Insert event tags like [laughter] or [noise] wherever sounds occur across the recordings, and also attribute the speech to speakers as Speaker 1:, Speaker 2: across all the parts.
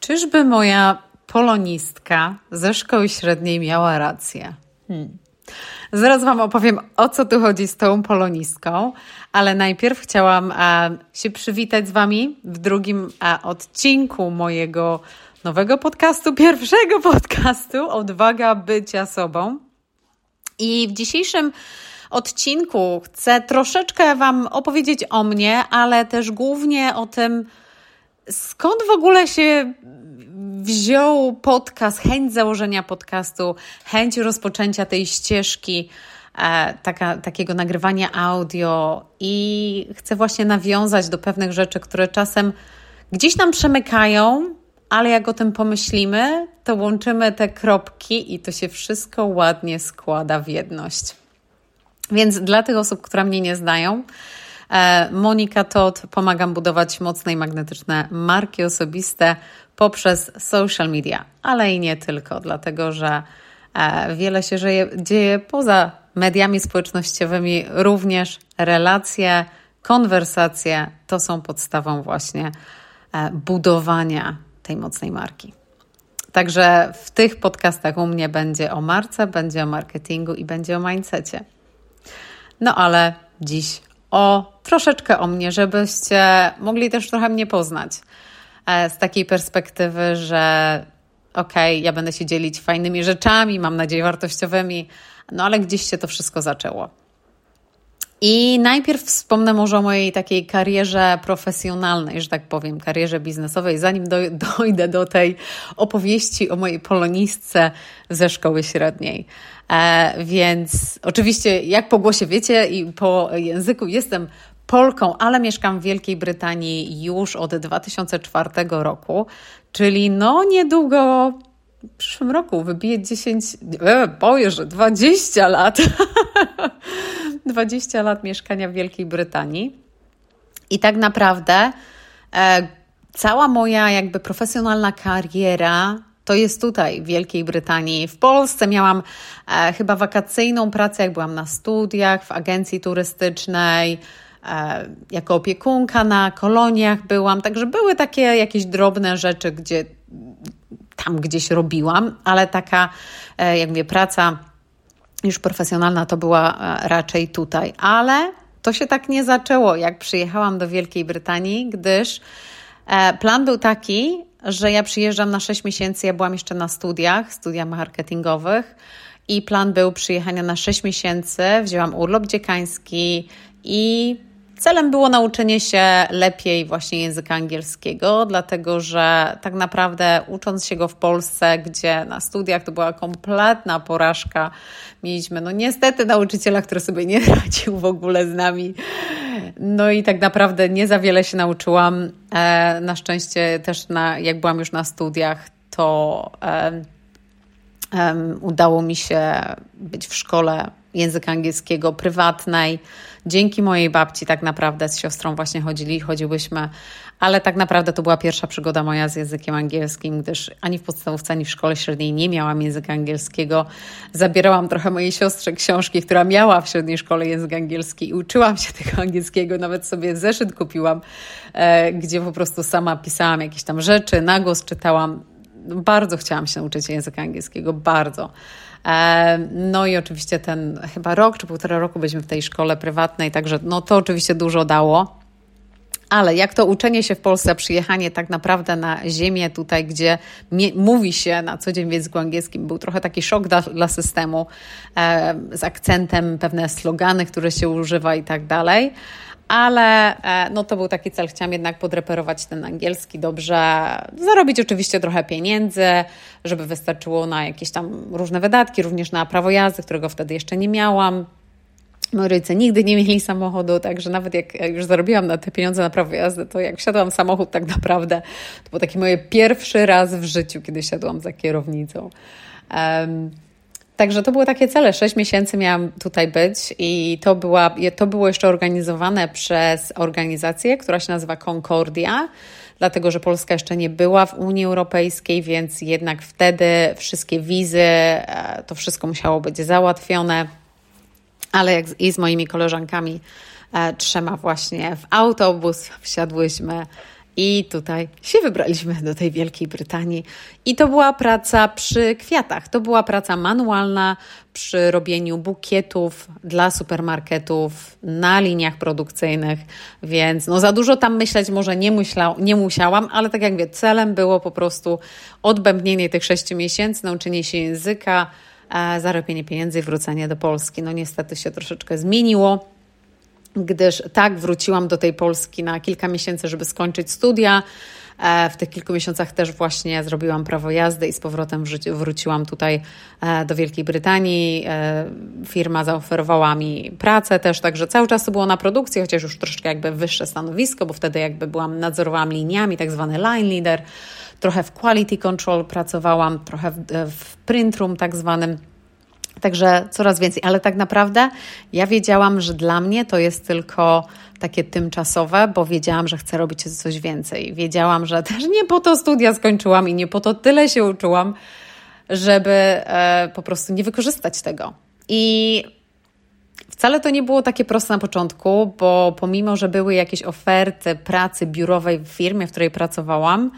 Speaker 1: Czyżby moja polonistka ze szkoły średniej miała rację? Hmm. Zaraz Wam opowiem, o co tu chodzi z tą polonistką, ale najpierw chciałam a, się przywitać z Wami w drugim a, odcinku mojego nowego podcastu, [laughs] pierwszego podcastu Odwaga bycia sobą. I w dzisiejszym odcinku chcę troszeczkę Wam opowiedzieć o mnie, ale też głównie o tym, skąd w ogóle się wziął podcast, chęć założenia podcastu, chęć rozpoczęcia tej ścieżki, e, taka, takiego nagrywania audio i chcę właśnie nawiązać do pewnych rzeczy, które czasem gdzieś nam przemykają, ale jak o tym pomyślimy, to łączymy te kropki i to się wszystko ładnie składa w jedność. Więc dla tych osób, które mnie nie znają, Monika Todd pomagam budować mocne i magnetyczne marki osobiste poprzez social media, ale i nie tylko, dlatego że e, wiele się dzieje poza mediami społecznościowymi, również relacje, konwersacje to są podstawą właśnie e, budowania tej mocnej marki. Także w tych podcastach u mnie będzie o marce, będzie o marketingu i będzie o mindsetie. No ale dziś o troszeczkę o mnie, żebyście mogli też trochę mnie poznać. E, z takiej perspektywy, że okej, okay, ja będę się dzielić fajnymi rzeczami, mam nadzieję wartościowymi, no ale gdzieś się to wszystko zaczęło. I najpierw wspomnę może o mojej takiej karierze profesjonalnej, że tak powiem, karierze biznesowej, zanim do, [laughs] dojdę do tej opowieści o mojej polonistce ze szkoły średniej. E, więc oczywiście, jak po głosie wiecie i po języku, jestem Polką, ale mieszkam w Wielkiej Brytanii już od 2004 roku, czyli no niedługo w przyszłym roku wybije 10, e, boję, że 20 lat. [laughs] 20 lat mieszkania w Wielkiej Brytanii. I tak naprawdę e, cała moja jakby profesjonalna kariera to jest tutaj, w Wielkiej Brytanii. W Polsce miałam e, chyba wakacyjną pracę, jak byłam na studiach, w agencji turystycznej. E, jako opiekunka na koloniach byłam, także były takie jakieś drobne rzeczy, gdzie tam gdzieś robiłam, ale taka, e, jak mówię, praca już profesjonalna to była e, raczej tutaj. Ale to się tak nie zaczęło, jak przyjechałam do Wielkiej Brytanii, gdyż plan był taki, że ja przyjeżdżam na 6 miesięcy, ja byłam jeszcze na studiach, studiach marketingowych i plan był przyjechania na 6 miesięcy, wzięłam urlop dziekański i Celem było nauczenie się lepiej właśnie języka angielskiego, dlatego że tak naprawdę ucząc się go w Polsce, gdzie na studiach to była kompletna porażka, mieliśmy no niestety nauczyciela, który sobie nie radził w ogóle z nami. No i tak naprawdę nie za wiele się nauczyłam. E, na szczęście też na, jak byłam już na studiach, to udało mi się być w szkole języka angielskiego prywatnej. Dzięki mojej babci tak naprawdę z siostrą właśnie chodzili, chodziłyśmy, ale tak naprawdę to była pierwsza przygoda moja z językiem angielskim, gdyż ani w podstawówce, ani w szkole średniej nie miałam języka angielskiego. Zabierałam trochę mojej siostrze książki, która miała w średniej szkole język angielski i uczyłam się [laughs] tego angielskiego, nawet sobie zeszyt kupiłam, e, gdzie po prostu sama pisałam jakieś tam rzeczy, na głos czytałam. Bardzo chciałam się nauczyć języka angielskiego, bardzo. E, no i oczywiście ten chyba rok czy półtora roku byliśmy w tej szkole prywatnej, także no to oczywiście dużo dało. Ale jak to uczenie się w Polsce, przyjechanie tak naprawdę na ziemię tutaj, gdzie mówi się na co dzień w języku angielskim, był trochę taki szok dla, dla systemu e, z akcentem, pewne slogany, które się używa i tak dalej ale e, no to był taki cel. Chciałam jednak podreperować ten angielski dobrze, zarobić oczywiście trochę pieniędzy, żeby wystarczyło na jakieś tam różne wydatki, również na prawo jazdy, którego wtedy jeszcze nie miałam. Moi rodzice nigdy nie mieli samochodu, także nawet jak już zarobiłam na te pieniądze na prawo jazdy, to jak wsiadłam w samochód, tak naprawdę to był taki mój pierwszy raz w życiu, kiedy siadłam za kierownicą. Um, Także to były takie cele. Sześć miesięcy miałam tutaj być i to, była, to było jeszcze organizowane przez organizację, która się nazywa Concordia, dlatego że Polska jeszcze nie była w Unii Europejskiej, więc jednak wtedy wszystkie wizy, e, to wszystko musiało być załatwione. Ale jak i z moimi koleżankami e, trzema właśnie w autobus wsiadłyśmy I tutaj się wybraliśmy do tej Wielkiej Brytanii. I to była praca przy kwiatach. To była praca manualna przy robieniu bukietów dla supermarketów na liniach produkcyjnych, więc no za dużo tam myśleć może nie, myśla, nie musiałam, ale tak jak wie, celem było po prostu odbębnienie tych sześciu miesięcy, nauczenie się języka, e, zarobienie pieniędzy i wrócenie do Polski. No niestety się troszeczkę zmieniło gdyż tak wróciłam do tej Polski na kilka miesięcy, żeby skończyć studia. E, w tych kilku miesiącach też właśnie zrobiłam prawo jazdy i z powrotem wróciłam tutaj e, do Wielkiej Brytanii. E, firma zaoferowała mi pracę też, także cały czas to było na produkcji, chociaż już troszeczkę jakby wyższe stanowisko, bo wtedy jakby byłam, nadzorowałam liniami, tak zwany line leader. Trochę w quality control pracowałam, trochę w, w print room tak zwanym. Także coraz więcej, ale tak naprawdę ja wiedziałam, że dla mnie to jest tylko takie tymczasowe, bo wiedziałam, że chcę robić coś więcej. Wiedziałam, że też nie po to studia skończyłam i nie po to tyle się uczyłam, żeby e, po prostu nie wykorzystać tego. I Wcale to nie było takie proste na początku, bo pomimo, że były jakieś oferty pracy biurowej w firmie, w której pracowałam,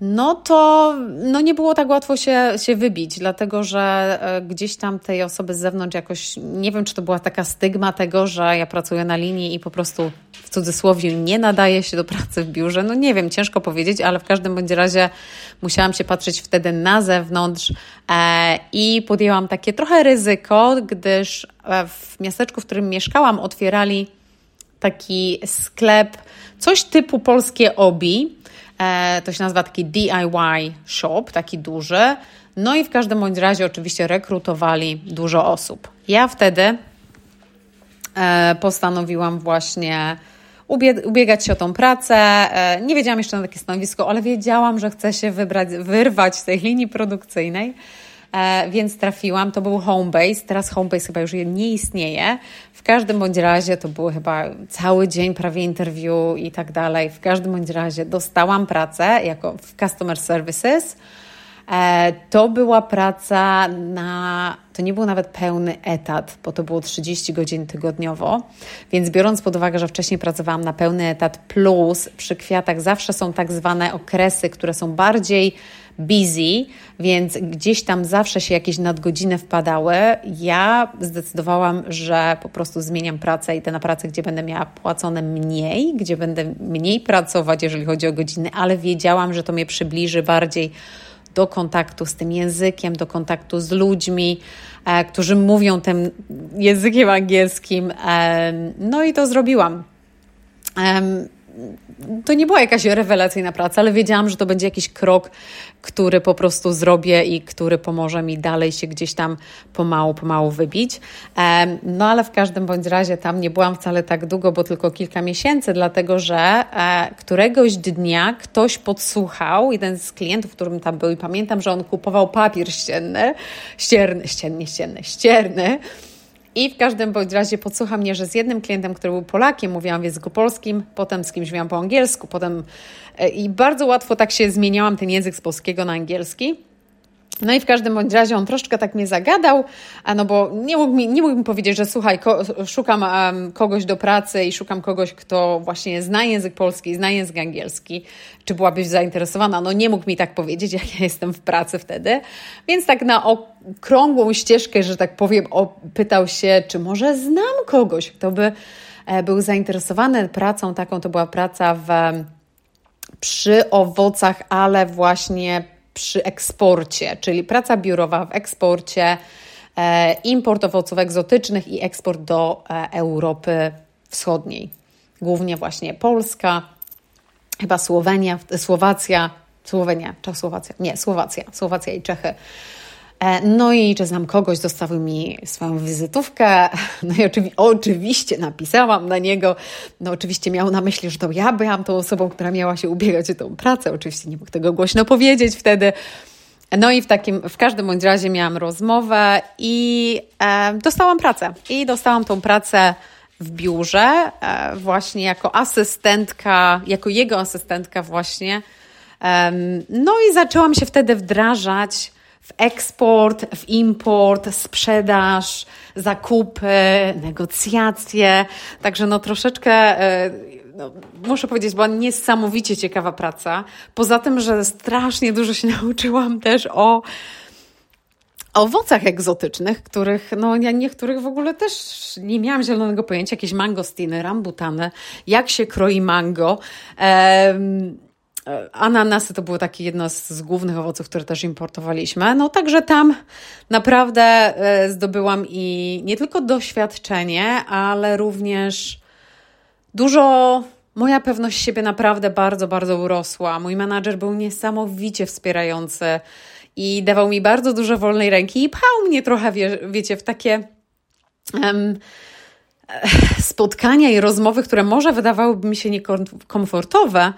Speaker 1: no to no nie było tak łatwo się, się wybić, dlatego że e, gdzieś tam tej osoby z zewnątrz jakoś, nie wiem, czy to była taka stygma tego, że ja pracuję na linii i po prostu w cudzysłowie nie nadaje się do pracy w biurze. No nie wiem, ciężko powiedzieć, ale w każdym bądź razie musiałam się patrzeć wtedy na zewnątrz e, i podjęłam takie trochę ryzyko, gdyż e, w miasteczku, w którym mieszkałam, otwierali taki sklep, coś typu polskie obi, to się nazywa taki DIY shop, taki duży. No i w każdym bądź razie oczywiście rekrutowali dużo osób. Ja wtedy e, postanowiłam właśnie ubiegać się o tą pracę. E, nie wiedziałam jeszcze na takie stanowisko, ale wiedziałam, że chcę się wybrać, wyrwać z tej linii produkcyjnej. E, więc trafiłam. To był Homebase. Teraz Homebase chyba już nie istnieje. W każdym bądź razie to było chyba cały dzień prawie interview i tak dalej. W każdym bądź razie dostałam pracę jako w Customer Services. E, to była praca na, to nie był nawet pełny etat, bo to było 30 godzin tygodniowo, więc biorąc pod uwagę, że wcześniej pracowałam na pełny etat plus przy kwiatach zawsze są tak zwane okresy, które są bardziej busy, więc gdzieś tam zawsze się jakieś nadgodziny wpadały. Ja zdecydowałam, że po prostu zmieniam pracę i tę na pracę, gdzie będę miała płacone mniej, gdzie będę mniej pracować, jeżeli chodzi o godziny, ale wiedziałam, że to mnie przybliży bardziej do kontaktu z tym językiem, do kontaktu z ludźmi, e, którzy mówią tym językiem angielskim. E, no i to zrobiłam. To nie była jakaś rewelacyjna praca, ale wiedziałam, że to będzie jakiś krok, który po prostu zrobię i który pomoże mi dalej się gdzieś tam pomału, pomału wybić. No ale w każdym bądź razie tam nie byłam wcale tak długo, bo tylko kilka miesięcy, dlatego że e, któregoś dnia ktoś podsłuchał, jeden z klientów, którym tam był i pamiętam, że on kupował papier ścienny, ścierny, ścienny, ścienny, ścierny, i w każdym bądź razie podsłucha mnie, że z jednym klientem, który był Polakiem, mówiłam w języku polskim, potem z kimś mówiłam po angielsku, potem e, i bardzo łatwo tak się zmieniałam ten język z polskiego na angielski. No i w każdym bądź razie on troszeczkę tak mnie zagadał, no bo nie mógł mi, nie mógł mi powiedzieć, że słuchaj, ko, szukam um, kogoś do pracy i szukam kogoś, kto właśnie zna język polski, zna język angielski. Czy byłabyś zainteresowana? No nie mógł mi tak powiedzieć, jak ja jestem w pracy wtedy. Więc tak na okrągłą ścieżkę, że tak powiem, pytał się, czy może znam kogoś, kto by e, był zainteresowany pracą taką. To była praca w, przy owocach, ale właśnie przy eksporcie, czyli praca biurowa w eksporcie, e, import owoców egzotycznych i eksport do e, Europy Wschodniej. Głównie właśnie Polska, chyba Słowenia, Słowacja, Słowenia, czy Słowacja? Nie, Słowacja, Słowacja i Czechy no i czy znam kogoś, zostawił mi swoją wizytówkę. [laughs] No i oczywi oczywiście napisałam na niego. No oczywiście miał na myśli, że to ja byłam tą osobą, która miała się ubiegać o tą pracę. Oczywiście nie mógł tego głośno powiedzieć wtedy. No i w takim, w każdym bądź razie miałam rozmowę i e, dostałam pracę. I dostałam tą pracę w biurze, e, właśnie jako asystentka, jako jego asystentka właśnie. no i zaczęłam się wtedy wdrażać w eksport, w import, sprzedaż, zakupy, negocjacje. Także no troszeczkę e, no, muszę powiedzieć, była niesamowicie ciekawa praca. Poza tym, że strasznie dużo się [laughs] nauczyłam też o owocach egzotycznych, których, no ja niektórych w ogóle też nie miałam zielonego pojęcia, jakieś mangostiny, rambutany, jak się kroi mango. Ehm, Ananasy to było takie jedno z, głównych owoców, które też importowaliśmy. No także tam naprawdę e, zdobyłam i nie tylko doświadczenie, ale również dużo. Moja pewność siebie naprawdę bardzo, bardzo urosła. Mój menadżer był niesamowicie wspierający i dawał mi bardzo dużo wolnej ręki i pchał mnie trochę, wie, wiecie, w takie um, spotkania i rozmowy, które może wydawałyby mi się niekomfortowe,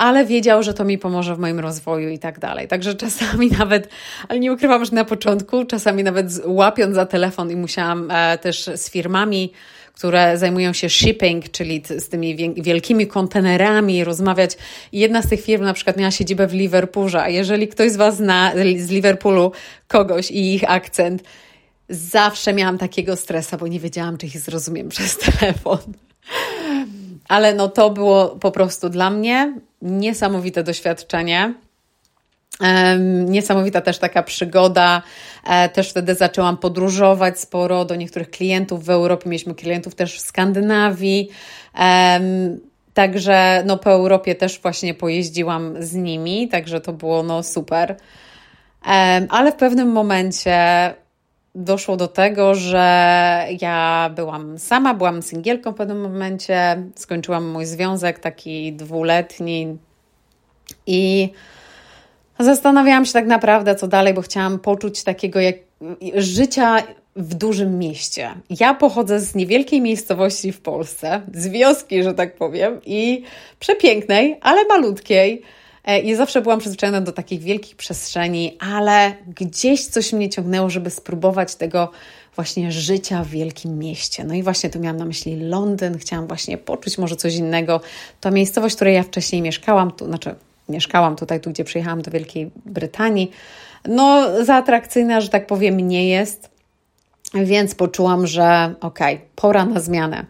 Speaker 1: ale wiedział, że to mi pomoże w moim rozwoju i tak dalej. Także czasami [laughs] nawet, ale nie ukrywam, że na początku, czasami nawet łapiąc za telefon i musiałam e, też z firmami, które zajmują się shipping, czyli z tymi wielkimi kontenerami rozmawiać. Jedna z tych firm na przykład miała siedzibę w Liverpoolze, a jeżeli ktoś z Was zna z Liverpoolu kogoś i ich akcent, zawsze miałam takiego stresa, bo nie wiedziałam, czy ich zrozumiem [laughs] przez telefon. Ale no to było po prostu dla mnie niesamowite doświadczenie. Niesamowita też taka przygoda. E, też wtedy zaczęłam podróżować sporo do niektórych klientów w Europie. Mieliśmy klientów też w Skandynawii. Także no, po Europie też właśnie pojeździłam z nimi, także to było no, super. Ale w pewnym momencie doszło do tego, że ja byłam sama, byłam singielką w pewnym momencie, skończyłam mój związek taki dwuletni i zastanawiałam się tak naprawdę, co dalej, bo chciałam poczuć takiego jak życia w dużym mieście. Ja pochodzę z niewielkiej miejscowości w Polsce, z wioski, że tak powiem, i przepięknej, ale malutkiej E, I zawsze byłam przyzwyczajona do takich wielkich przestrzeni, ale gdzieś coś mnie ciągnęło, żeby spróbować tego właśnie życia w wielkim mieście. No i właśnie tu miałam na myśli Londyn, chciałam właśnie poczuć może coś innego. To miejscowość, w której ja wcześniej mieszkałam, tu, znaczy mieszkałam tutaj, tu gdzie przyjechałam do Wielkiej Brytanii, no za atrakcyjna, że tak powiem, nie jest. Więc poczułam, że okej, okay, pora na zmianę.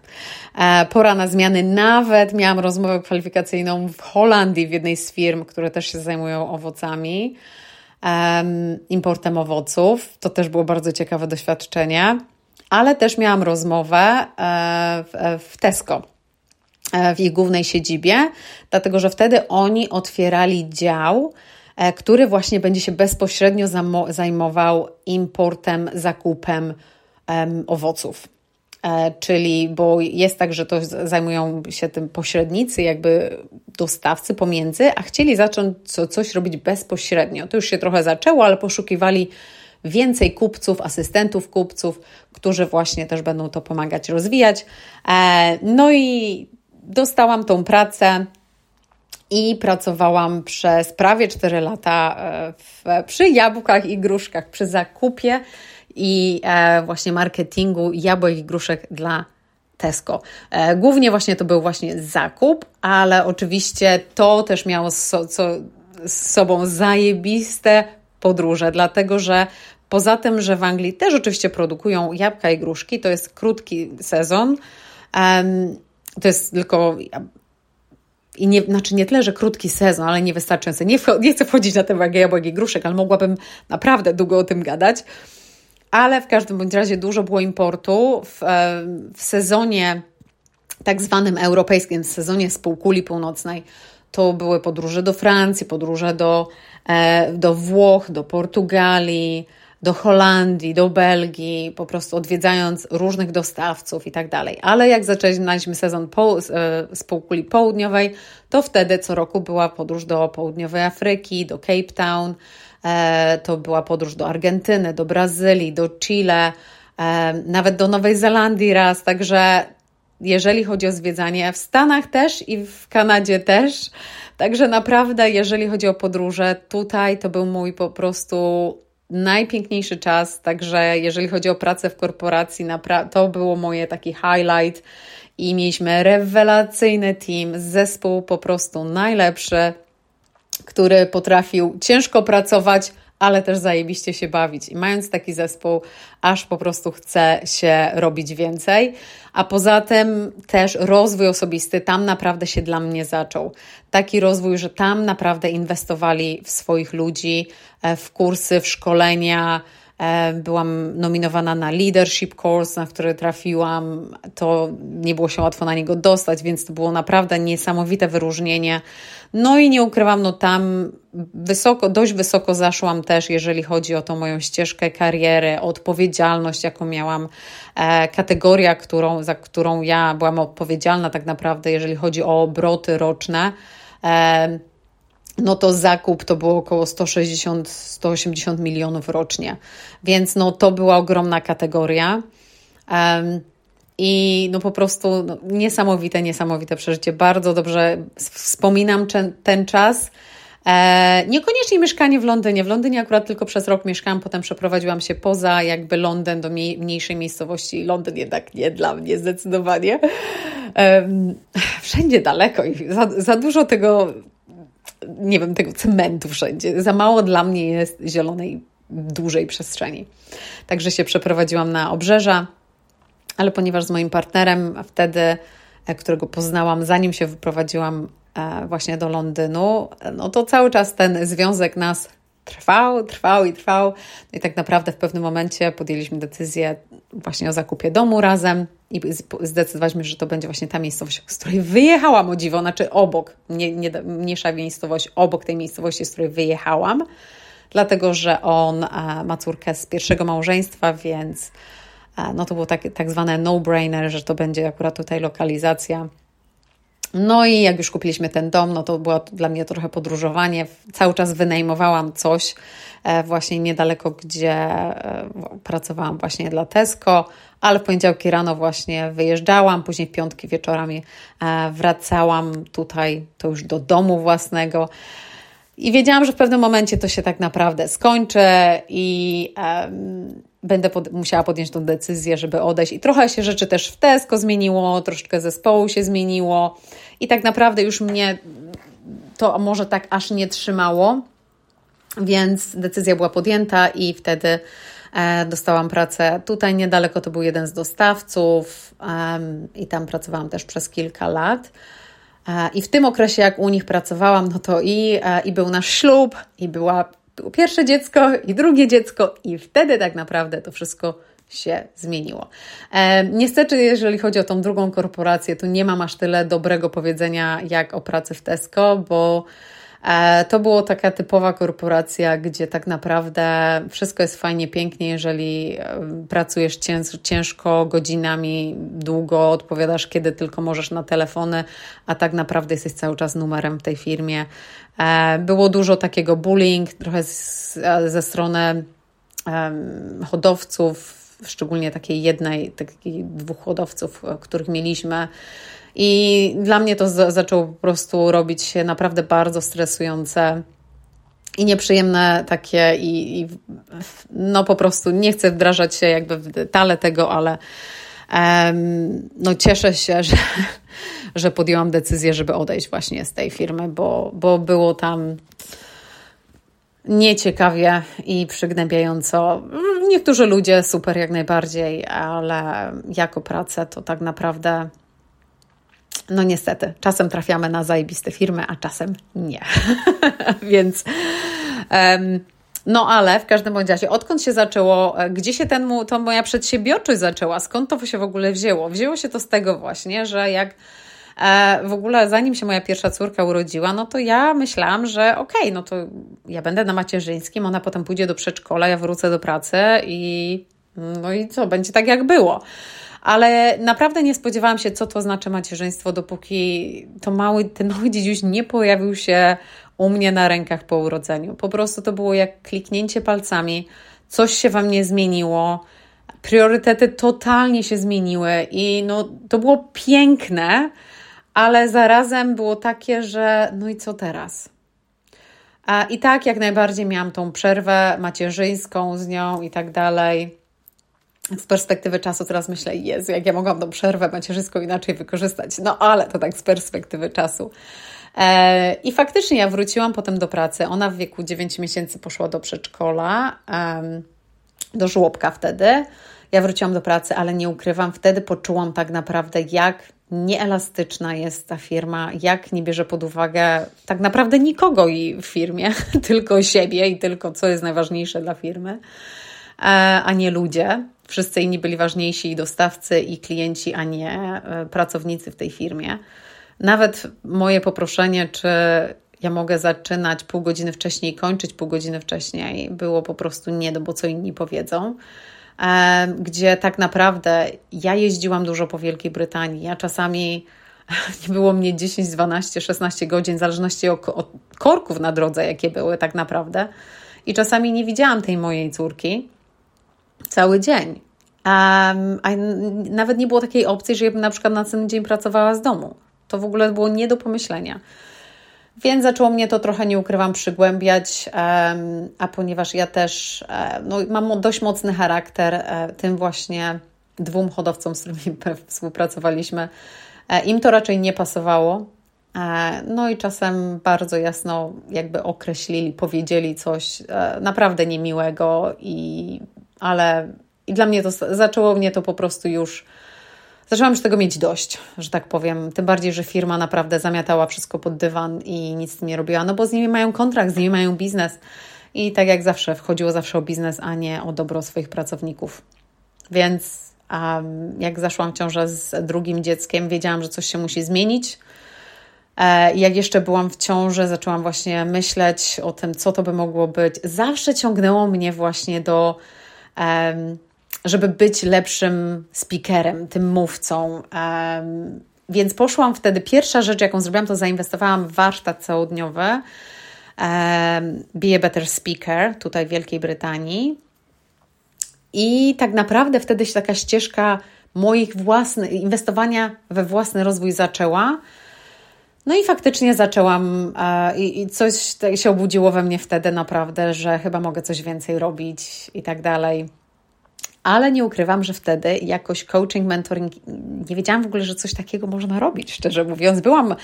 Speaker 1: E, pora na zmiany. Nawet miałam rozmowę kwalifikacyjną w Holandii w jednej z firm, które też się zajmują owocami, importem owoców. To też było bardzo ciekawe doświadczenie. Ale też miałam rozmowę e, w Tesco e, w ich głównej siedzibie, dlatego że wtedy oni otwierali dział, który właśnie będzie się bezpośrednio zajmował importem, zakupem owoców. E, czyli, bo jest tak, że to zajmują się tym pośrednicy, jakby dostawcy pomiędzy, a chcieli zacząć co, coś robić bezpośrednio. To już się trochę zaczęło, ale poszukiwali więcej kupców, asystentów kupców, którzy właśnie też będą to pomagać rozwijać. E, no i dostałam tą pracę i pracowałam przez prawie 4 lata e, w, przy jabłkach i gruszkach, przy zakupie i e, właśnie marketingu jabłek i gruszek dla Tesco. E, głównie właśnie to był właśnie zakup, ale oczywiście to też miało so, co, z sobą zajebiste podróże, dlatego że poza tym, że w Anglii też oczywiście produkują jabłka i gruszki, to jest krótki sezon. To jest tylko i nie, znaczy nie tyle, że krótki sezon, ale niewystarczający. Nie, nie chcę wchodzić na temat jabłek gruszek, ale mogłabym naprawdę długo o tym gadać ale w każdym bądź razie dużo było importu w, e, w sezonie tak zwanym europejskim, sezonie spółkuli północnej. To były podróże do Francji, podróże do, e, do Włoch, do Portugalii, do Holandii, do Belgii, po prostu odwiedzając różnych dostawców i tak dalej. Ale jak zaczynaliśmy sezon po, e, z półkuli południowej, to wtedy co roku była podróż do południowej Afryki, do Cape Town, E, to była podróż do Argentyny, do Brazylii, do Chile, e, nawet do Nowej Zelandii raz. Także jeżeli chodzi o zwiedzanie w Stanach też i w Kanadzie też. Także naprawdę, jeżeli chodzi o podróże, tutaj to był mój po prostu najpiękniejszy czas. Także jeżeli chodzi o pracę w korporacji, to było moje taki highlight i mieliśmy rewelacyjny team, zespół po prostu najlepszy który potrafił ciężko pracować, ale też zajebiście się bawić. I mając taki zespół, aż po prostu chce się robić więcej. A poza tym też rozwój osobisty tam naprawdę się dla mnie zaczął. Taki rozwój, że tam naprawdę inwestowali w swoich ludzi, e, w kursy, w szkolenia, byłam nominowana na leadership course, na który trafiłam. To nie było się łatwo na niego dostać, więc to było naprawdę niesamowite wyróżnienie. No i nie ukrywam, no tam wysoko, dość wysoko zaszłam też, jeżeli chodzi o tą moją ścieżkę kariery, odpowiedzialność, jaką miałam, e, kategoria, którą, za którą ja byłam odpowiedzialna tak naprawdę, jeżeli chodzi o obroty roczne. E, no to zakup to było około 160-180 milionów rocznie. Więc no to była ogromna kategoria. Um, i no po prostu no, niesamowite, niesamowite przeżycie. Bardzo dobrze wspominam ten czas. E, niekoniecznie mieszkanie w Londynie. W Londynie akurat tylko przez rok mieszkałam, potem przeprowadziłam się poza jakby Londyn do mniejszej miejscowości. Londyn jednak nie dla mnie zdecydowanie. E, wszędzie daleko i za, za dużo tego nie wiem, tego cementu wszędzie. Za mało dla mnie jest zielonej, dużej przestrzeni. Także się przeprowadziłam na obrzeża, ale ponieważ z moim partnerem wtedy, e, którego poznałam, zanim się wyprowadziłam e, właśnie do Londynu, no to cały czas ten związek nas trwał, trwał i trwał. No I tak naprawdę w pewnym momencie podjęliśmy decyzję właśnie o zakupie domu razem i zdecydowaliśmy, że to będzie właśnie ta miejscowość, z której wyjechałam o dziwo, znaczy obok, nie, nie mniejsza miejscowość, obok tej miejscowości, z której wyjechałam, dlatego że on a, ma córkę z pierwszego małżeństwa, więc a, no to było tak, tak zwane no-brainer, że to będzie akurat tutaj lokalizacja no i jak już kupiliśmy ten dom, no to było dla mnie trochę podróżowanie. Cały czas wynajmowałam coś e, właśnie niedaleko, gdzie e, pracowałam właśnie dla Tesco, ale w poniedziałki rano właśnie wyjeżdżałam, później w piątki wieczorami e, wracałam tutaj, to już do domu własnego. I wiedziałam, że w pewnym momencie to się tak naprawdę skończy i um, będę pod, musiała podjąć tą decyzję, żeby odejść. I trochę się rzeczy też w Tesco zmieniło, troszeczkę zespołu się zmieniło i tak naprawdę już mnie to może tak aż nie trzymało, więc decyzja była podjęta i wtedy dostałam pracę tutaj niedaleko, to był jeden z dostawców i tam pracowałam też przez kilka lat. E, I w tym okresie, jak u nich pracowałam, no to i, e, i był nasz ślub, i była było pierwsze dziecko i drugie dziecko, i wtedy tak naprawdę to wszystko się zmieniło. E, niestety, jeżeli chodzi o tą drugą korporację, tu nie mam aż tyle dobrego powiedzenia jak o pracy w Tesco, bo e, to była taka typowa korporacja, gdzie tak naprawdę wszystko jest fajnie, pięknie, jeżeli e, pracujesz ciężko, godzinami, długo, odpowiadasz kiedy tylko możesz na telefony, a tak naprawdę jesteś cały czas numerem w tej firmie. E, było dużo takiego bullying, trochę ze strony hodowców, szczególnie takiej jednej, takich dwóch hodowców, e, których mieliśmy. I dla mnie to zaczęło po prostu robić się naprawdę bardzo stresujące i nieprzyjemne takie i, i, no po prostu nie chcę wdrażać się jakby w detale tego, ale um, no cieszę się, że, że podjęłam decyzję, żeby odejść właśnie z tej firmy, bo, bo było tam nieciekawie i przygnębiająco. Niektórzy ludzie super jak najbardziej, ale jako pracę to tak naprawdę no niestety, czasem trafiamy na zajebiste firmy, a czasem nie. [laughs] Więc um, no ale w każdym bądź razie, odkąd się zaczęło, gdzie się ten, to moja przedsiębiorczość zaczęła, skąd to się w ogóle wzięło? Wzięło się to z tego właśnie, że jak E, w ogóle zanim się moja pierwsza córka urodziła, no to ja myślałam, że okej, okay, no to ja będę na macierzyńskim, ona potem pójdzie do przedszkola, ja wrócę do pracy i no i co, będzie tak jak było. Ale naprawdę nie spodziewałam się, co to znaczy macierzyństwo, dopóki to mały, ten mały dziedziuś nie pojawił się u mnie na rękach po urodzeniu. Po prostu to było jak kliknięcie palcami, coś się wam nie zmieniło, priorytety totalnie się zmieniły i no, to było piękne, ale zarazem było takie, że no i co teraz? I tak jak najbardziej miałam tą przerwę macierzyńską z nią i tak dalej. Z perspektywy czasu teraz myślę, Jezu, jak ja mogłam tą przerwę macierzyńską inaczej wykorzystać. No ale to tak z perspektywy czasu. E, I faktycznie ja wróciłam potem do pracy. Ona w wieku 9 miesięcy poszła do przedszkola, do żłobka wtedy. Ja wróciłam do pracy, ale nie ukrywam, wtedy poczułam tak naprawdę, jak nieelastyczna jest ta firma, jak nie bierze pod uwagę tak naprawdę nikogo w firmie, [laughs] tylko siebie i tylko co jest najważniejsze dla firmy, e, a nie ludzie. Wszyscy inni byli ważniejsi i dostawcy, i klienci, a nie e, pracownicy w tej firmie. Nawet moje poproszenie, czy ja mogę zaczynać pół godziny wcześniej, kończyć pół godziny wcześniej, było po prostu nie, bo co inni powiedzą gdzie tak naprawdę ja jeździłam dużo po Wielkiej Brytanii. Ja czasami [laughs] nie było mnie 10, 12, 16 godzin, w zależności od korków na drodze, jakie były tak naprawdę. I czasami nie widziałam tej mojej córki cały dzień. Um, a nawet nie było takiej opcji, że ja bym na przykład na ten dzień pracowała z domu. To w ogóle było nie do pomyślenia. Więc zaczęło mnie to trochę, nie ukrywam, przygłębiać, a ponieważ ja też no, mam dość mocny charakter, e, tym właśnie dwóm hodowcom, z którymi [laughs] współpracowaliśmy, e, im to raczej nie pasowało. No i czasem bardzo jasno jakby określili, powiedzieli coś naprawdę niemiłego, i, ale i dla mnie to zaczęło mnie to po prostu już Zaczęłam już tego mieć dość, że tak powiem. Tym bardziej, że firma naprawdę zamiatała wszystko pod dywan i nic nie robiła, no bo z nimi mają kontrakt, z nimi mają biznes. I tak jak zawsze, wchodziło zawsze o biznes, a nie o dobro swoich pracowników. Więc um, jak zaszłam w ciążę z drugim dzieckiem, wiedziałam, że coś się musi zmienić. E, jak jeszcze byłam w ciąży, zaczęłam właśnie myśleć o tym, co to by mogło być. Zawsze ciągnęło mnie właśnie do. Żeby być lepszym speakerem, tym mówcą. Więc poszłam wtedy, pierwsza rzecz, jaką zrobiłam, to zainwestowałam w warsztat całodniowy Be a Better Speaker tutaj w Wielkiej Brytanii. I tak naprawdę wtedy się taka ścieżka moich własnych, inwestowania we własny rozwój zaczęła. No i faktycznie zaczęłam e, i, i coś się obudziło we mnie wtedy naprawdę, że chyba mogę coś więcej robić i tak dalej ale nie ukrywam, że wtedy jakoś coaching, mentoring, nie wiedziałam w ogóle, że coś takiego można robić, szczerze mówiąc. Byłam,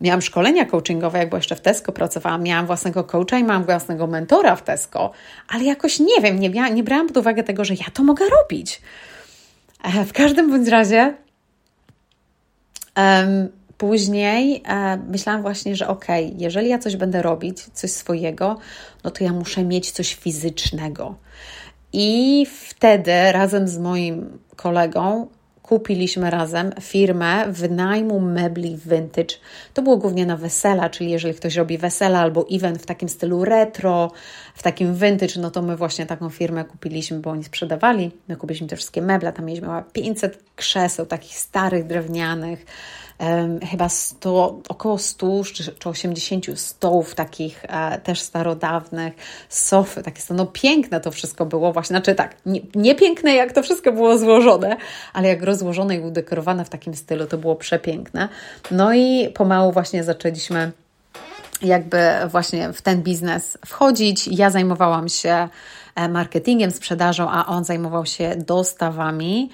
Speaker 1: miałam szkolenia coachingowe, jak jeszcze w Tesco pracowałam, miałam własnego coacha i miałam własnego mentora w Tesco, ale jakoś nie wiem, nie, nie brałam pod uwagę tego, że ja to mogę robić. E, w każdym bądź razie um, Później e, myślałam właśnie, że okej, okay, jeżeli ja coś będę robić, coś swojego, no to ja muszę mieć coś fizycznego. I wtedy razem z moim kolegą kupiliśmy razem firmę wynajmu mebli vintage. To było głównie na wesela, czyli jeżeli ktoś robi wesela albo event w takim stylu retro, w takim vintage, no to my właśnie taką firmę kupiliśmy, bo oni sprzedawali. My kupiliśmy te wszystkie meble, tam mieliśmy 500 krzeseł takich starych, drewnianych, chyba 100, około 100 czy 80 stołów takich e, też starodawnych, sofy, takie no piękne to wszystko było właśnie, znaczy tak, nie, nie piękne jak to wszystko było złożone, ale jak rozłożone i udekorowane w takim stylu, to było przepiękne. No i pomału właśnie zaczęliśmy jakby właśnie w ten biznes wchodzić. Ja zajmowałam się e, marketingiem, sprzedażą, a on zajmował się dostawami.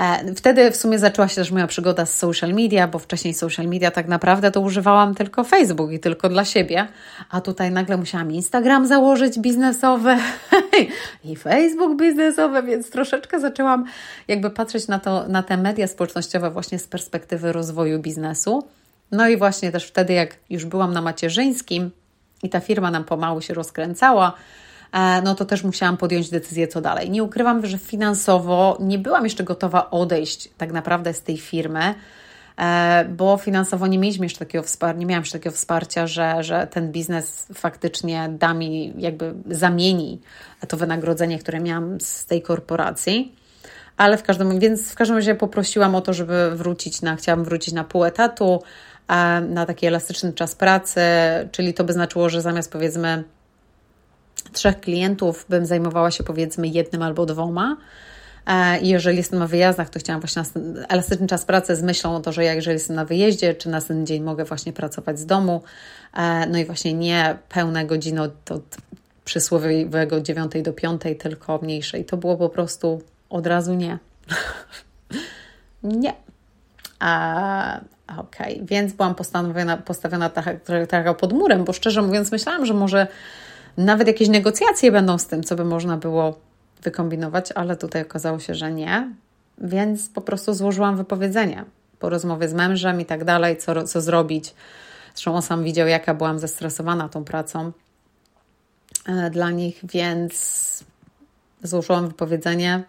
Speaker 1: E, wtedy w sumie zaczęła się też moja przygoda z social media, bo wcześniej social media tak naprawdę to używałam tylko Facebook i tylko dla siebie, a tutaj nagle musiałam Instagram założyć biznesowy [laughs] i Facebook biznesowy, więc troszeczkę zaczęłam jakby patrzeć na, to, na te media społecznościowe właśnie z perspektywy rozwoju biznesu. No i właśnie też wtedy, jak już byłam na macierzyńskim i ta firma nam pomału się rozkręcała, E, no to też musiałam podjąć decyzję, co dalej. Nie ukrywam, że finansowo nie byłam jeszcze gotowa odejść tak naprawdę z tej firmy, e, bo finansowo nie mieliśmy jeszcze takiego wsparcia, nie miałam jeszcze takiego wsparcia, że, że ten biznes faktycznie da mi, jakby zamieni to wynagrodzenie, które miałam z tej korporacji. Ale w każdym, więc w każdym razie poprosiłam o to, żeby wrócić na, chciałam wrócić na pół etatu, na taki elastyczny czas pracy, czyli to by znaczyło, że zamiast powiedzmy trzech klientów bym zajmowała się powiedzmy jednym albo dwoma. E, I jeżeli jestem na wyjazdach, to chciałam właśnie elastyczny czas pracy z myślą o to, że ja jeżeli jestem na wyjeździe, czy na ten dzień mogę właśnie pracować z domu. E, no i właśnie nie pełne godziny od, od przysłowiowego 9 do 5, tylko mniejszej. To było po prostu od razu nie. [laughs] nie. A, Okej, okay. więc byłam postawiona, postawiona trochę pod murem, bo szczerze mówiąc myślałam, że może nawet jakieś negocjacje będą z tym, co by można było wykombinować, ale tutaj okazało się, że nie, więc po prostu złożyłam wypowiedzenie po rozmowie z mężem i tak dalej, co, co zrobić. Zresztą on sam widział, jaka byłam zestresowana tą pracą e, dla nich, więc złożyłam wypowiedzenie.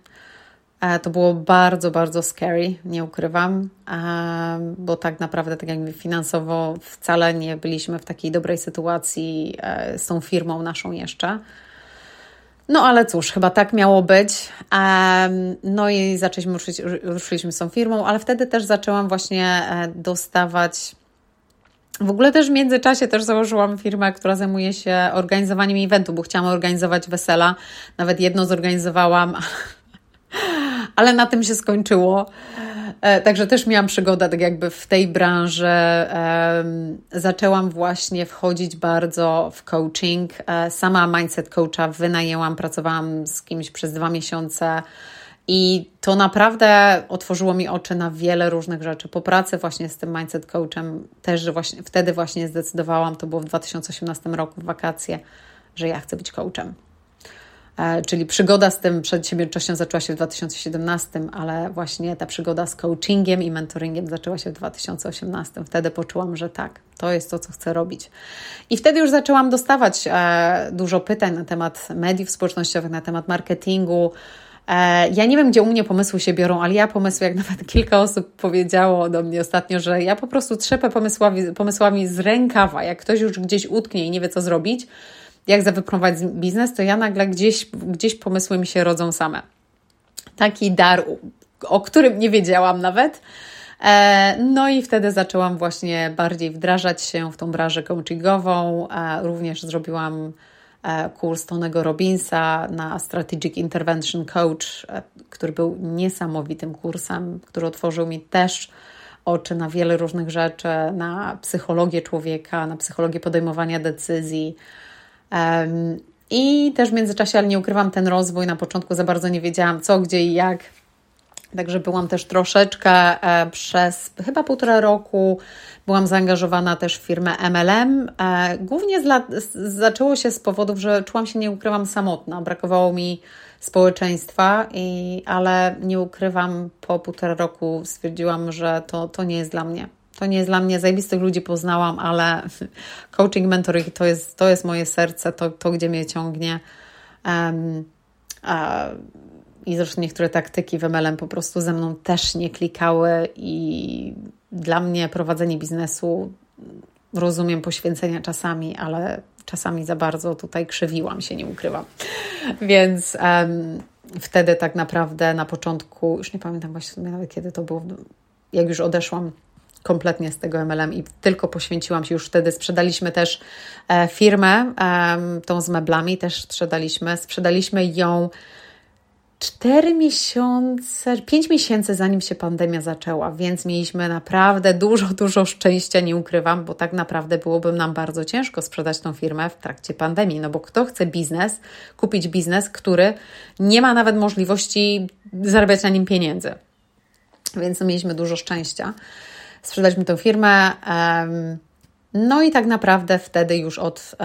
Speaker 1: E, to było bardzo, bardzo scary, nie ukrywam, e, bo tak naprawdę, tak jakby finansowo, wcale nie byliśmy w takiej dobrej sytuacji z tą firmą naszą jeszcze. No ale cóż, chyba tak miało być. No i zaczęliśmy, ruszyć, ruszyliśmy z tą firmą, ale wtedy też zaczęłam właśnie dostawać w ogóle też w międzyczasie też założyłam firmę, która zajmuje się organizowaniem eventu, bo chciałam organizować wesela. Nawet jedno zorganizowałam, [laughs] ale na tym się skończyło. E, także też miałam przygodę tak jakby w tej branży. Zaczęłam właśnie wchodzić bardzo w coaching. E, sama mindset coacha wynajęłam, pracowałam z kimś przez dwa miesiące i to naprawdę otworzyło mi oczy na wiele różnych rzeczy. Po pracy właśnie z tym mindset coachem też właśnie, wtedy właśnie zdecydowałam, to było w 2018 roku w wakacje, że ja chcę być coachem. E, czyli przygoda z tym przedsiębiorczością zaczęła się w 2017, ale właśnie ta przygoda z coachingiem i mentoringiem zaczęła się w 2018. Wtedy poczułam, że tak, to jest to, co chcę robić. I wtedy już zaczęłam dostawać e, dużo pytań na temat mediów społecznościowych, na temat marketingu, E, ja nie wiem, gdzie u mnie pomysły się biorą, ale ja pomysły, jak [laughs] nawet kilka osób powiedziało do mnie ostatnio, że ja po prostu trzepę pomysłami, pomysłami z rękawa. Jak ktoś już gdzieś utknie i nie wie, co zrobić, jak zawyprowadzić biznes, to ja nagle gdzieś, gdzieś pomysły mi się rodzą same. Taki dar, o którym nie wiedziałam nawet. E, no i wtedy zaczęłam właśnie bardziej wdrażać się w tą branżę coachingową. E, również zrobiłam E, kurs Tonego Robinsa na Strategic Intervention Coach, który był niesamowitym kursem, który otworzył mi też oczy na wiele różnych rzeczy, na psychologię człowieka, na psychologię podejmowania decyzji. I też w międzyczasie, ale nie ukrywam, ten rozwój na początku za bardzo nie wiedziałam co, gdzie i jak. Także byłam też troszeczkę e, przez chyba półtora roku Byłam zaangażowana też w firmę MLM. E, głównie zaczęło się z powodów, że czułam się, nie ukrywam, samotna. Brakowało mi społeczeństwa, i, ale nie ukrywam, po półtora roku stwierdziłam, że to, to nie jest dla mnie. To nie jest dla mnie, zajebistych ludzi poznałam, ale [laughs] coaching, mentoring to jest, to jest moje serce, to, to gdzie mnie ciągnie. Um, I zresztą niektóre taktyki w MLM po prostu ze mną też nie klikały i dla mnie prowadzenie biznesu rozumiem poświęcenia czasami, ale czasami za bardzo tutaj krzywiłam się, nie ukrywam. Więc um, wtedy tak naprawdę na początku, już nie pamiętam właśnie nawet kiedy to było, jak już odeszłam kompletnie z tego MLM i tylko poświęciłam się już wtedy. Sprzedaliśmy też e, firmę, tą z meblami też sprzedaliśmy. Sprzedaliśmy ją cztery miesiące, pięć miesięcy zanim się pandemia zaczęła, więc mieliśmy naprawdę dużo, dużo szczęścia, nie ukrywam, bo tak naprawdę byłoby nam bardzo ciężko sprzedać tą firmę w trakcie pandemii, no bo kto chce biznes, kupić biznes, który nie ma nawet możliwości zarabiać na nim pieniędzy. Więc mieliśmy dużo szczęścia. Sprzedaliśmy tę firmę. No i tak naprawdę wtedy już od,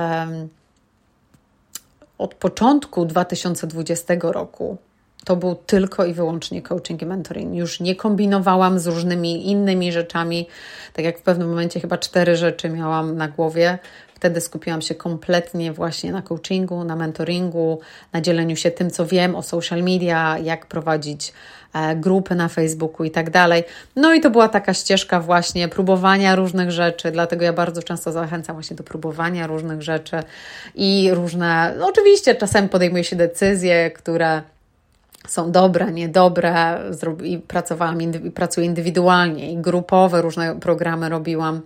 Speaker 1: od początku 2020 roku to był tylko i wyłącznie coaching i mentoring. Już nie kombinowałam z różnymi innymi rzeczami. Tak jak w pewnym momencie chyba cztery rzeczy miałam na głowie. Wtedy skupiłam się kompletnie właśnie na coachingu, na mentoringu, na dzieleniu się tym, co wiem o social media, jak prowadzić grupy na Facebooku i tak dalej. No i to była taka ścieżka właśnie próbowania różnych rzeczy, dlatego ja bardzo często zachęcam właśnie do próbowania różnych rzeczy i różne, no oczywiście czasem podejmuje się decyzje, które są dobre, niedobre i pracowałam, pracuję indywidualnie i grupowe różne programy robiłam.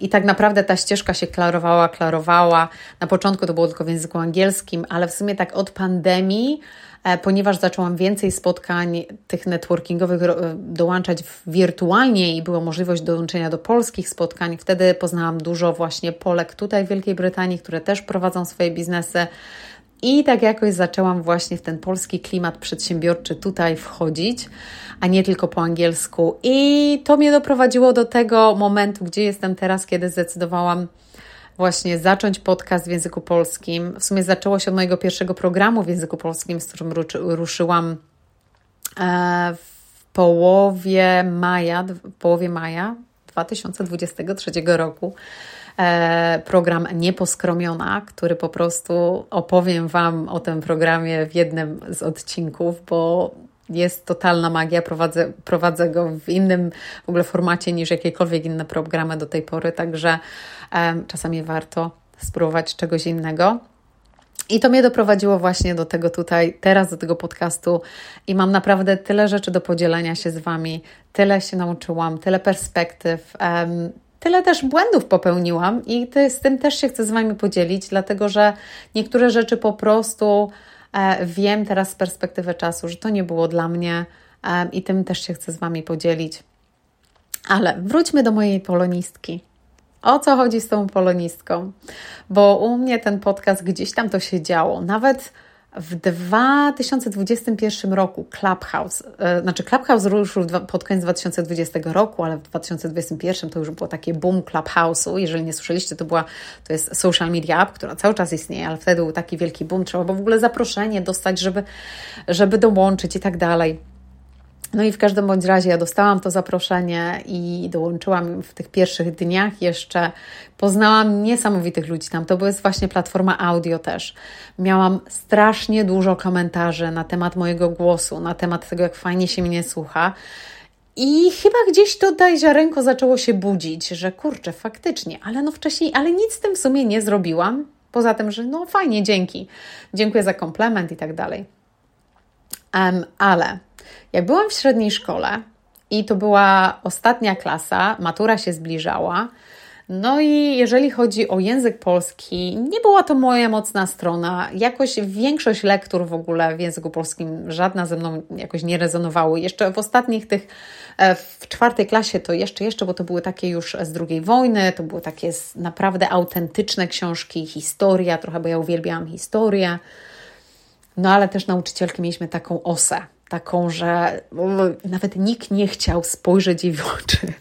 Speaker 1: I tak naprawdę ta ścieżka się klarowała, klarowała. Na początku to było tylko w języku angielskim, ale w sumie tak od pandemii, e, ponieważ zaczęłam więcej spotkań tych networkingowych dołączać wirtualnie i była możliwość dołączenia do polskich spotkań, wtedy poznałam dużo właśnie Polek tutaj w Wielkiej Brytanii, które też prowadzą swoje biznesy I tak jakoś zaczęłam właśnie w ten polski klimat przedsiębiorczy tutaj wchodzić, a nie tylko po angielsku. I to mnie doprowadziło do tego momentu, gdzie jestem teraz, kiedy zdecydowałam właśnie zacząć podcast w języku polskim. W sumie zaczęło się od mojego pierwszego programu w języku polskim, z którym ruszyłam e, w połowie maja, w połowie maja 2023 roku. E, program Nieposkromiona, który po prostu opowiem Wam o tym programie w jednym z odcinków, bo jest totalna magia. Prowadzę, prowadzę go w innym w ogóle formacie niż jakiekolwiek inne programy do tej pory, także czasami warto spróbować czegoś innego. I to mnie doprowadziło właśnie do tego tutaj, teraz do tego podcastu i mam naprawdę tyle rzeczy do podzielenia się z Wami, tyle się nauczyłam, tyle perspektyw, um, tyle też błędów popełniłam i z tym też się chcę z Wami podzielić, dlatego że niektóre rzeczy po prostu wiem teraz z perspektywy czasu, że to nie było dla mnie e, i tym też się chcę z Wami podzielić. Ale wróćmy do mojej polonistki. O co chodzi z tą polonistką? Bo u mnie ten podcast gdzieś tam to się działo. Nawet w 2021 roku Clubhouse, e, znaczy Clubhouse ruszył pod koniec 2020 roku, ale w 2021 to już było takie boom Clubhouse'u. Jeżeli nie słyszeliście, to była, to jest social media app, która cały czas istnieje, ale wtedy był taki wielki boom, trzeba było w ogóle zaproszenie dostać, żeby, żeby dołączyć i tak dalej. No i w każdym bądź razie ja dostałam to zaproszenie i dołączyłam w tych pierwszych dniach jeszcze. Poznałam niesamowitych ludzi tam. To była właśnie platforma audio też. Miałam strasznie dużo komentarzy na temat mojego głosu, na temat tego, jak fajnie się mnie słucha. I chyba gdzieś tutaj ziarenko zaczęło się budzić, że kurczę, faktycznie, ale no wcześniej, ale nic z tym w sumie nie zrobiłam. Poza tym, że no fajnie, dzięki. Dziękuję za komplement i tak dalej. Um, ale jak byłam w średniej szkole i to była ostatnia klasa, matura się zbliżała, no i jeżeli chodzi o język polski, nie była to moja mocna strona. Jakoś większość lektur w ogóle w języku polskim, żadna ze mną jakoś nie rezonowały. Jeszcze w ostatnich tych, e, w czwartej klasie to jeszcze, jeszcze, bo to były takie już z drugiej wojny, to były takie naprawdę autentyczne książki, historia, trochę, bo ja uwielbiałam historię. No ale też nauczycielki mieliśmy taką osę, taką, że nawet nikt nie chciał spojrzeć jej w oczy,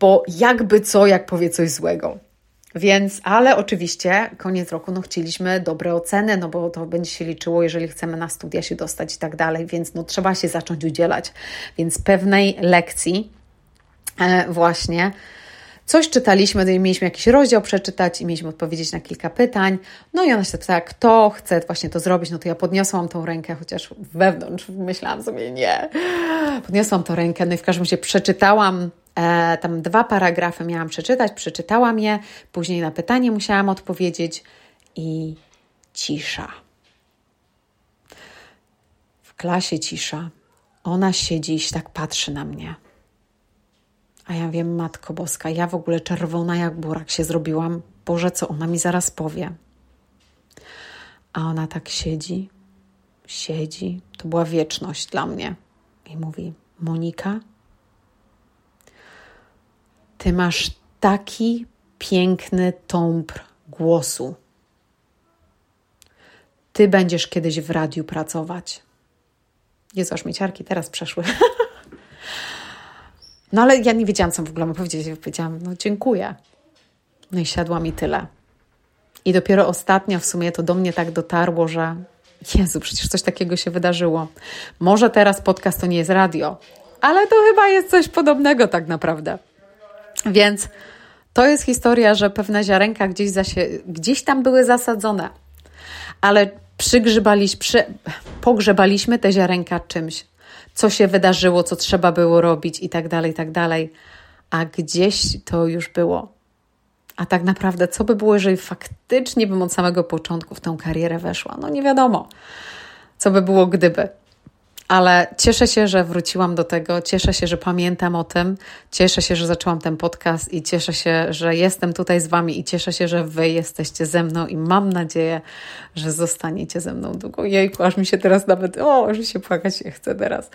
Speaker 1: bo jakby co, jak powie coś złego. Więc, ale oczywiście koniec roku no, chcieliśmy dobre oceny, no bo to będzie się liczyło, jeżeli chcemy na studia się dostać i tak dalej, więc no, trzeba się zacząć udzielać. Więc pewnej lekcji e, właśnie Coś czytaliśmy, mieliśmy jakiś rozdział przeczytać i mieliśmy odpowiedzieć na kilka pytań. No i ona się pytała, kto chce właśnie to zrobić. No to ja podniosłam tą rękę, chociaż wewnątrz myślałam sobie nie. Podniosłam tą rękę, no i w każdym razie przeczytałam e, tam dwa paragrafy miałam przeczytać, przeczytałam je, później na pytanie musiałam odpowiedzieć i cisza. W klasie cisza. Ona siedzi i tak patrzy na mnie. A ja wiem, Matko Boska, ja w ogóle czerwona jak burak się zrobiłam. Boże, co ona mi zaraz powie? A ona tak siedzi, siedzi. To była wieczność dla mnie. I mówi: Monika, ty masz taki piękny tąpr głosu. Ty będziesz kiedyś w radiu pracować. Jezu, aż mi ciarki teraz przeszły. [laughs] No ale ja nie wiedziałam, co w ogóle mam powiedzieć. Powiedziałam, no dziękuję. No i siadła mi tyle. I dopiero ostatnio w sumie to do mnie tak dotarło, że Jezu, przecież coś takiego się wydarzyło. Może teraz podcast to nie jest radio, ale to chyba jest coś podobnego tak naprawdę. Więc to jest historia, że pewne ziarenka gdzieś, zasie, gdzieś tam były zasadzone, ale przygrzebaliśmy, przy, pogrzebaliśmy te ziarenka czymś co się wydarzyło, co trzeba było robić i tak dalej, i tak dalej. A gdzieś to już było. A tak naprawdę, co by było, jeżeli faktycznie bym od samego początku w tą karierę weszła? No nie wiadomo, co by było, gdyby ale cieszę się, że wróciłam do tego, cieszę się, że pamiętam o tym, cieszę się, że zaczęłam ten podcast i cieszę się, że jestem tutaj z Wami i cieszę się, że Wy jesteście ze mną i mam nadzieję, że zostaniecie ze mną długo. Jejku, aż mi się teraz nawet, o, że się płakać nie chcę teraz.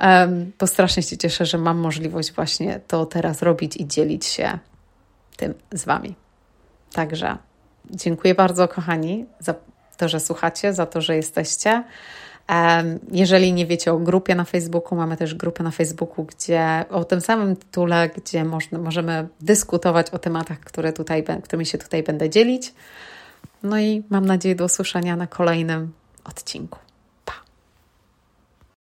Speaker 1: Um, to strasznie się cieszę, że mam możliwość właśnie to teraz robić i dzielić się tym z Wami. Także dziękuję bardzo, kochani, za to, że słuchacie, za to, że jesteście. Jeżeli nie wiecie o grupie na Facebooku, mamy też grupę na Facebooku, gdzie o tym samym tytule, gdzie można, możemy dyskutować o tematach, które tutaj, którymi się tutaj będę dzielić. No i mam nadzieję do usłyszenia na kolejnym odcinku.